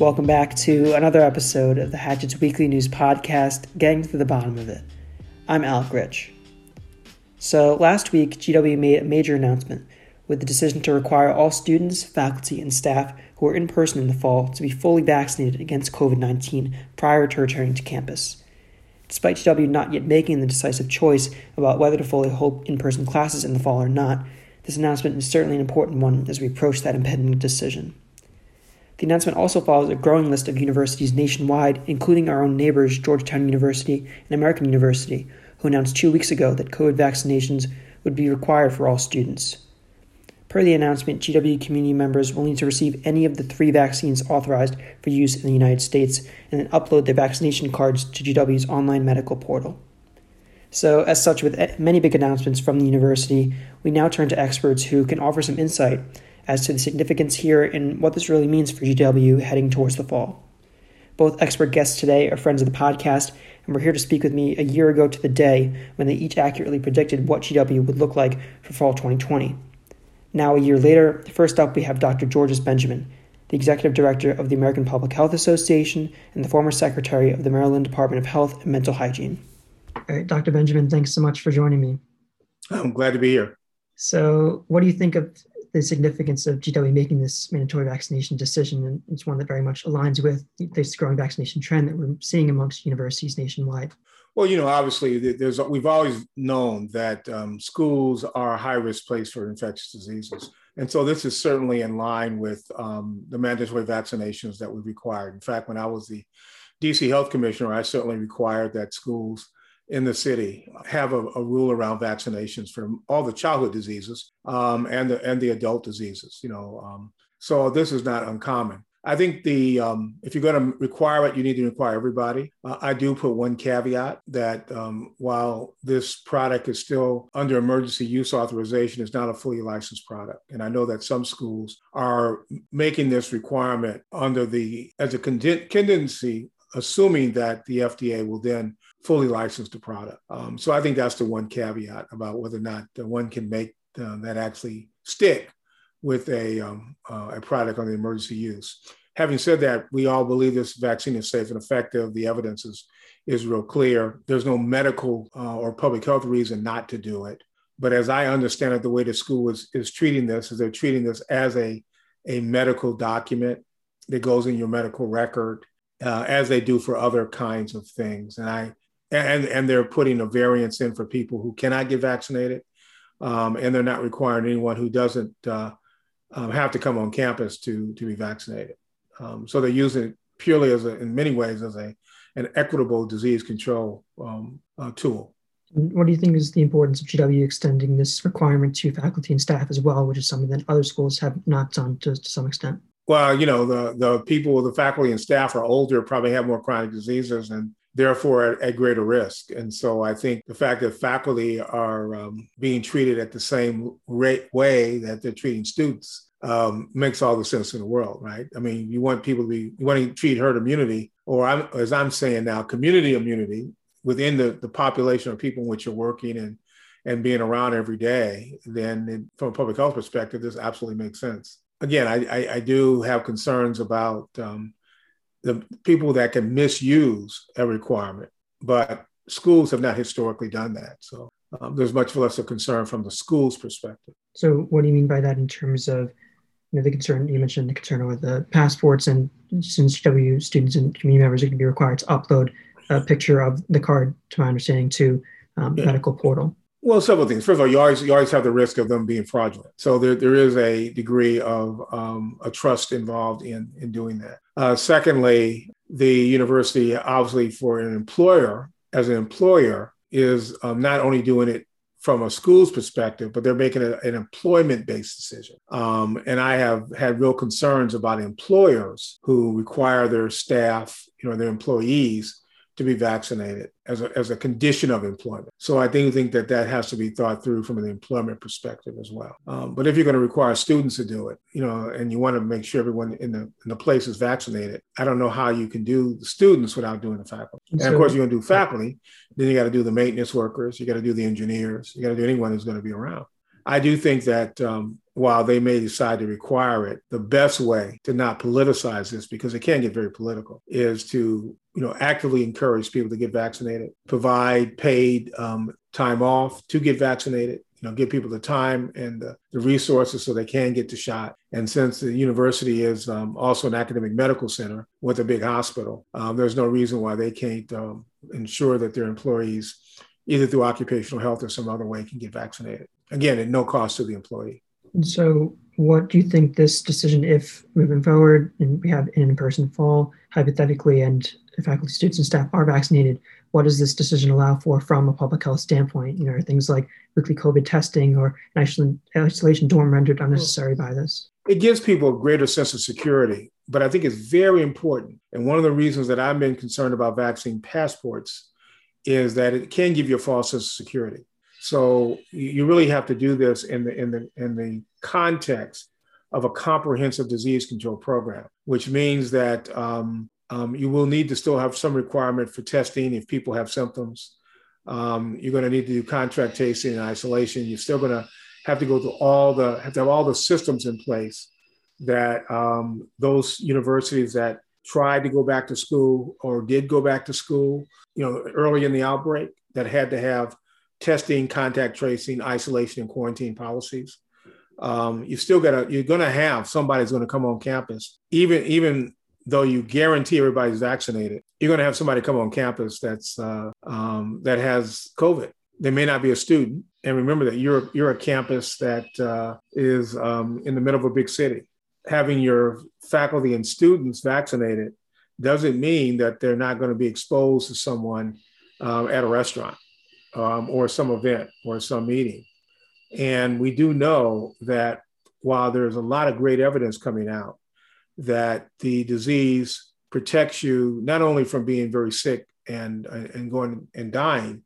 Welcome back to another episode of the Hatchet's Weekly News Podcast, Getting to the Bottom of It. I'm Alec Rich. So, last week, GW made a major announcement with the decision to require all students, faculty, and staff who are in person in the fall to be fully vaccinated against COVID 19 prior to returning to campus. Despite GW not yet making the decisive choice about whether to fully hold in person classes in the fall or not, this announcement is certainly an important one as we approach that impending decision. The announcement also follows a growing list of universities nationwide, including our own neighbors, Georgetown University and American University, who announced two weeks ago that COVID vaccinations would be required for all students. Per the announcement, GW community members will need to receive any of the three vaccines authorized for use in the United States and then upload their vaccination cards to GW's online medical portal. So, as such, with many big announcements from the university, we now turn to experts who can offer some insight as to the significance here and what this really means for GW heading towards the fall. Both expert guests today are friends of the podcast and were here to speak with me a year ago to the day when they each accurately predicted what GW would look like for fall 2020. Now, a year later, first up we have Dr. Georges Benjamin, the executive director of the American Public Health Association and the former secretary of the Maryland Department of Health and Mental Hygiene. All right, Dr. Benjamin, thanks so much for joining me. I'm glad to be here. So, what do you think of the significance of GW making this mandatory vaccination decision, and it's one that very much aligns with this growing vaccination trend that we're seeing amongst universities nationwide. Well, you know, obviously, there's we've always known that um, schools are a high risk place for infectious diseases, and so this is certainly in line with um, the mandatory vaccinations that we required. In fact, when I was the DC Health Commissioner, I certainly required that schools in the city have a, a, rule around vaccinations for all the childhood diseases um, and the and the adult diseases. You know, um, so this is not uncommon. I think the um, if you're going to require it, you need to require everybody. Uh, I do put one caveat that um, while this product is still under emergency use authorization, it's not a fully licensed product, and I know that some schools are making this requirement under the as a contingency, assuming that the FDA will then fully license the product. Um, so I think that's the one caveat about whether or not one can make uh, that actually stick with a, um, uh, a product on the emergency use. Having said that, we all believe this vaccine is safe and effective. The evidence is, is real clear. There's no medical uh, or public health reason not to do it. But as I understand it, the way the school is, is treating this is they're treating this as a, a medical document that goes in your medical record, uh, as they do for other kinds of things. And I and and they're putting a variance in for people who cannot get vaccinated, um, and they're not requiring anyone who doesn't uh, um, have to come on campus to to be vaccinated. Um, so they're using it purely as a, in many ways as a an equitable disease control um, uh, tool. What do you think is the importance of GW extending this requirement to faculty and staff as well, which is something that other schools have not done to, to some extent? Well, you know, the the people, the faculty and staff are older, probably have more chronic diseases, and therefore at, at, greater risk. And so I think the fact that faculty are um, being treated at the same rate way that they're treating students um, makes all the sense in the world, right? I mean, you want people to be, you want to treat herd immunity, or I'm, as I'm saying now, community immunity within the, the population of people in which you're working and and being around every day, then it, from a public health perspective, this absolutely makes sense. Again, I, I, I do have concerns about um, the people that can misuse a requirement, but schools have not historically done that. So um, there's much less of concern from the school's perspective. So what do you mean by that in terms of you know the concern you mentioned the concern over the passports and since W students and community members are going to be required to upload a picture of the card, to my understanding, to um, yeah. medical portal. Well, several things. First of all, you always you always have the risk of them being fraudulent. So there, there is a degree of um, a trust involved in in doing that. Uh, secondly, the university obviously for an employer as an employer is um, not only doing it from a school's perspective, but they're making a, an employment based decision. Um, and I have had real concerns about employers who require their staff, you know, their employees to be vaccinated as a, as a condition of employment. So I do think that that has to be thought through from an employment perspective as well. Um, but if you're going to require students to do it, you know, and you want to make sure everyone in the, in the place is vaccinated, I don't know how you can do the students without doing the faculty. And of course, you're going to do faculty, then you got to do the maintenance workers, you got to do the engineers, you got to do anyone who's going to be around. I do think that um, while they may decide to require it, the best way to not politicize this, because it can get very political, is to you know actively encourage people to get vaccinated, provide paid um, time off to get vaccinated, you know, give people the time and the, the, resources so they can get the shot. And since the university is um, also an academic medical center with a big hospital, um, there's no reason why they can't um, ensure that their employees, either through occupational health or some other way, can get vaccinated. Again, at no cost to the employee. So, what do you think this decision, if moving forward and we have an in person fall, hypothetically, and faculty, students, and staff are vaccinated, what does this decision allow for from a public health standpoint? You know, things like weekly COVID testing or an isolation dorm rendered unnecessary by this? It gives people a greater sense of security, but I think it's very important. And one of the reasons that I've been concerned about vaccine passports is that it can give you a false sense of security. So you really have to do this in the in the in the context of a comprehensive disease control program, which means that um, um, you will need to still have some requirement for testing if people have symptoms. Um, you're going to need to do contract tracing and isolation. You're still going to have to go through all the have to have all the systems in place that um, those universities that tried to go back to school or did go back to school, you know, early in the outbreak that had to have testing, contact tracing, isolation, and quarantine policies. Um, you still got to you're going to have somebody's going to come on campus, even even though you guarantee everybody's vaccinated, you're going to have somebody come on campus that's uh, um, that has COVID. They may not be a student, and remember that you're you're a campus that uh, is um, in the middle of a big city. Having your faculty and students vaccinated doesn't mean that they're not going to be exposed to someone um, at a restaurant um, or some event or some meeting. And we do know that while there's a lot of great evidence coming out that the disease protects you not only from being very sick and, and going and dying,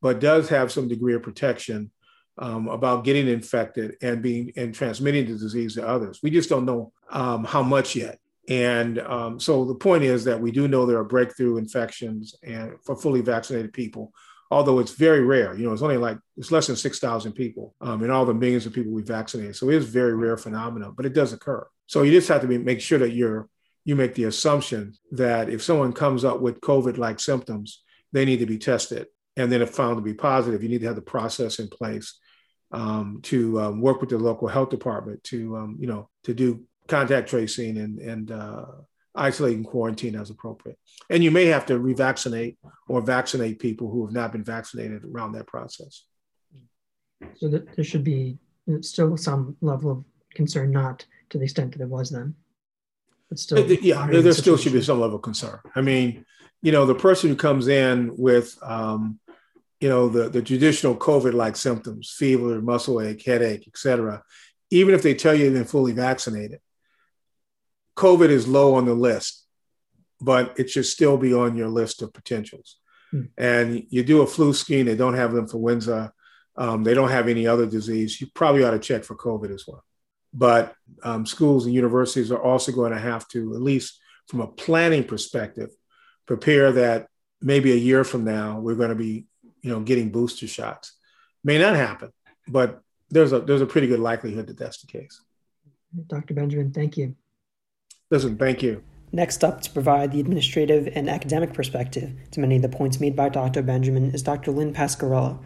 but does have some degree of protection um, about getting infected and being and transmitting the disease to others. We just don't know um, how much yet. And um, so the point is that we do know there are breakthrough infections and for fully vaccinated people, although it's very rare. You know, it's only like it's less than six thousand people um, in all the millions of people we vaccinated. So it is very rare phenomenon, but it does occur. So you just have to be, make sure that you're you make the assumption that if someone comes up with COVID-like symptoms, they need to be tested, and then if found to be positive, you need to have the process in place um, to um, work with the local health department to um, you know to do contact tracing and and uh, isolating quarantine as appropriate. And you may have to revaccinate or vaccinate people who have not been vaccinated around that process. So that there should be still some level of concern, not to the extent that it was then. But still, yeah, there, there still should be some level of concern. I mean, you know, the person who comes in with, um, you know, the, the traditional COVID-like symptoms, fever, muscle ache, headache, et cetera, even if they tell you they've been fully vaccinated, COVID is low on the list, but it should still be on your list of potentials. Hmm. And you do a flu screen, they don't have influenza, um, they don't have any other disease. You probably ought to check for COVID as well. But um, schools and universities are also going to have to, at least from a planning perspective, prepare that maybe a year from now we're going to be, you know, getting booster shots. May not happen, but there's a there's a pretty good likelihood that that's the case. Dr. Benjamin, thank you. Listen, thank you. Next up, to provide the administrative and academic perspective to many of the points made by Dr. Benjamin, is Dr. Lynn Pasquerella,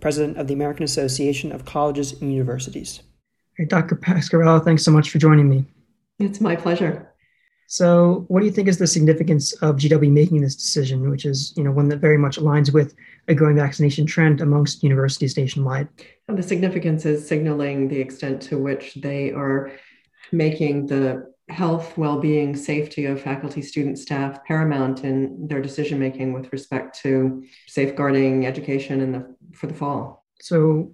president of the American Association of Colleges and Universities. Hey, Dr. Pasquerella, thanks so much for joining me. It's my pleasure. So, what do you think is the significance of GW making this decision, which is, you know, one that very much aligns with a growing vaccination trend amongst universities nationwide? And the significance is signaling the extent to which they are making the health, well-being, safety of faculty, student, staff paramount in their decision making with respect to safeguarding education in the for the fall. So,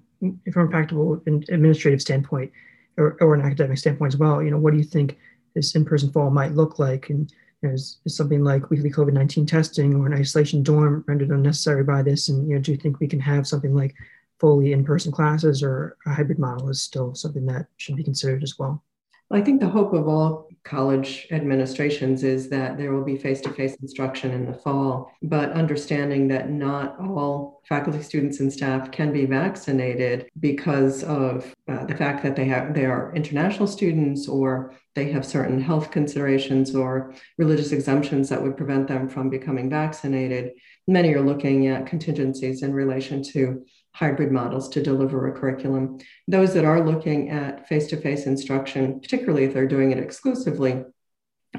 from a practical administrative standpoint or, or an academic standpoint as well, you know, what do you think this in-person fall might look like? And you know, is, is something like weekly COVID-19 testing or an isolation dorm rendered unnecessary by this? And you know, do you think we can have something like fully in-person classes or a hybrid model is still something that should be considered as well? I think the hope of all college administrations is that there will be face to face instruction in the fall, but understanding that not all faculty, students, and staff can be vaccinated because of uh, the fact that they have they are international students or they have certain health considerations or religious exemptions that would prevent them from becoming vaccinated. Many are looking at contingencies in relation to hybrid models to deliver a curriculum. Those that are looking at face to face instruction, particularly if they're doing it exclusively,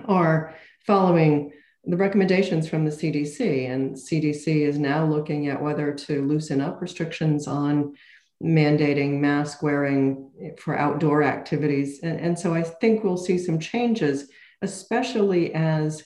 are following the recommendations from the CDC. And CDC is now looking at whether to loosen up restrictions on mandating mask wearing for outdoor activities. And, and so I think we'll see some changes, especially as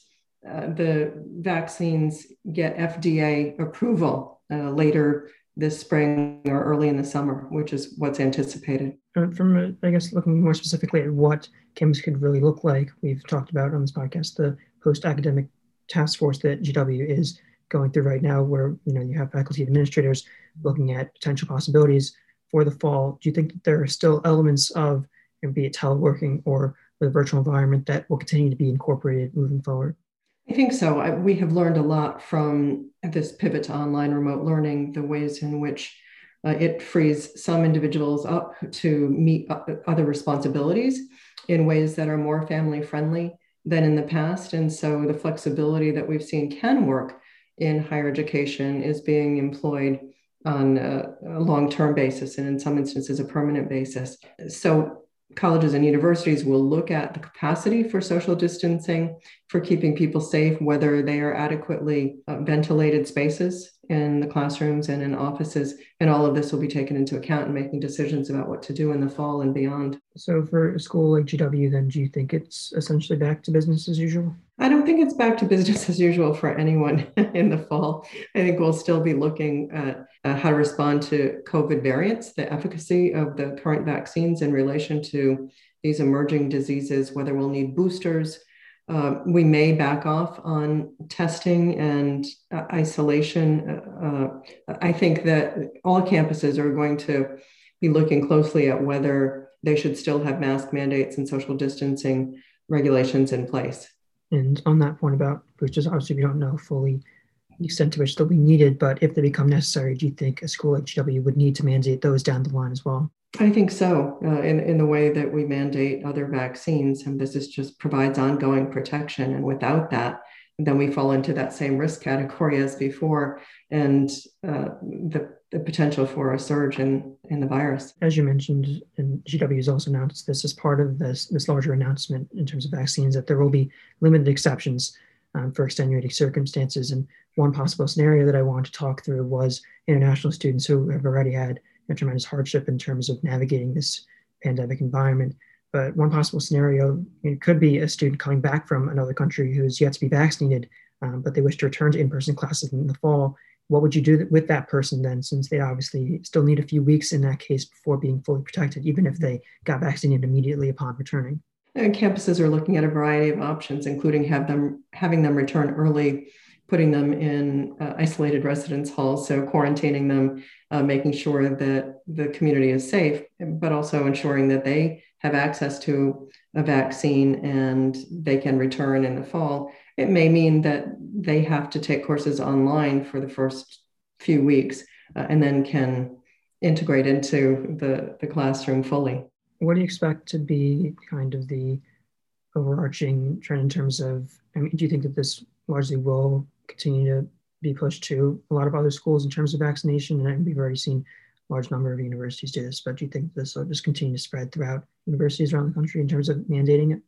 uh, the vaccines get FDA approval uh, later this spring or early in the summer, which is what's anticipated. From, uh, I guess, looking more specifically at what campus could really look like, we've talked about on this podcast the post academic task force that GW is going through right now, where you know you have faculty administrators looking at potential possibilities for the fall. Do you think that there are still elements of, be it teleworking or the virtual environment, that will continue to be incorporated moving forward? I think so. I, we have learned a lot from this pivot to online remote learning, the ways in which uh, it frees some individuals up to meet other responsibilities in ways that are more family friendly than in the past. And so the flexibility that we've seen can work in higher education is being employed on a, a long term basis and in some instances a permanent basis. So colleges and universities will look at the capacity for social distancing, for keeping people safe, whether they are adequately uh, ventilated spaces in the classrooms and in offices. And all of this will be taken into account in making decisions about what to do in the fall and beyond. So, for a school like GW, then, do you think it's essentially back to business as usual? I don't think it's back to business as usual for anyone in the fall. I think we'll still be looking at uh, how to respond to COVID variants, the efficacy of the current vaccines in relation to these emerging diseases, whether we'll need boosters. Uh, we may back off on testing and uh, isolation. Uh, I think that all campuses are going to be looking closely at whether they should still have mask mandates and social distancing regulations in place. And on that point about boosters, obviously we don't know fully the extent to which they'll be needed, but if they become necessary, do you think a school like GW would need to mandate those down the line as well? I think so, uh, in, in the way that we mandate other vaccines. And this is just provides ongoing protection. And without that, then we fall into that same risk category as before and uh, the, the potential for a surge in, in the virus. As you mentioned, and GW has also announced this as part of this, this larger announcement in terms of vaccines, that there will be limited exceptions um, for extenuating circumstances. And one possible scenario that I wanted to talk through was international students who have already had a tremendous hardship in terms of navigating this pandemic environment. But one possible scenario could be a student coming back from another country who's yet to be vaccinated, um, but they wish to return to in person classes in the fall. What would you do with that person then, since they obviously still need a few weeks in that case before being fully protected, even if they got vaccinated immediately upon returning? And campuses are looking at a variety of options, including have them having them return early, putting them in uh, isolated residence halls, so quarantining them, uh, making sure that the community is safe, but also ensuring that they have access to a vaccine and they can return in the fall. It may mean that they have to take courses online for the first few weeks uh, and then can integrate into the, the classroom fully what do you expect to be kind of the overarching trend in terms of? I mean, do you think that this largely will continue to be pushed to a lot of other schools in terms of vaccination? And we've already seen a large number of universities do this, but do you think this will just continue to spread throughout universities around the country in terms of mandating it?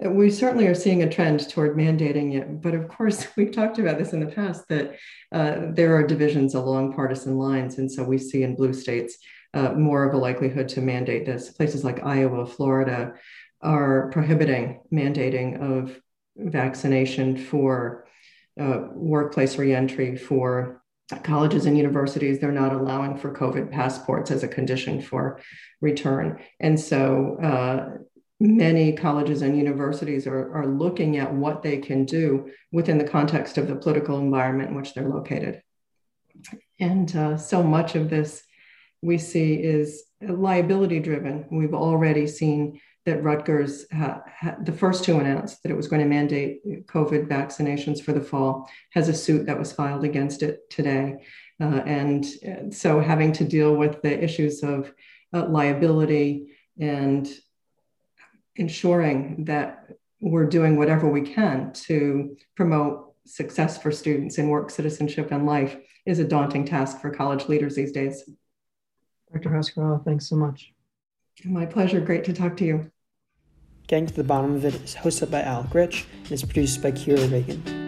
We certainly are seeing a trend toward mandating it, but of course, we've talked about this in the past that uh, there are divisions along partisan lines. And so we see in blue states uh, more of a likelihood to mandate this. Places like Iowa, Florida are prohibiting mandating of vaccination for uh, workplace reentry for colleges and universities. They're not allowing for COVID passports as a condition for return. And so uh, many colleges and universities are, are looking at what they can do within the context of the political environment in which they're located. And uh, so much of this we see is liability driven. We've already seen that Rutgers, ha, ha, the first to announce that it was going to mandate COVID vaccinations for the fall, has a suit that was filed against it today. Uh, and uh, so having to deal with the issues of uh, liability and ensuring that we're doing whatever we can to promote success for students in work, citizenship, and life is a daunting task for college leaders these days. Dr. Pasquerella, thanks so much. My pleasure. Great to talk to you. Getting to the Bottom of It is hosted by Alec Rich and is produced by Kira Reagan.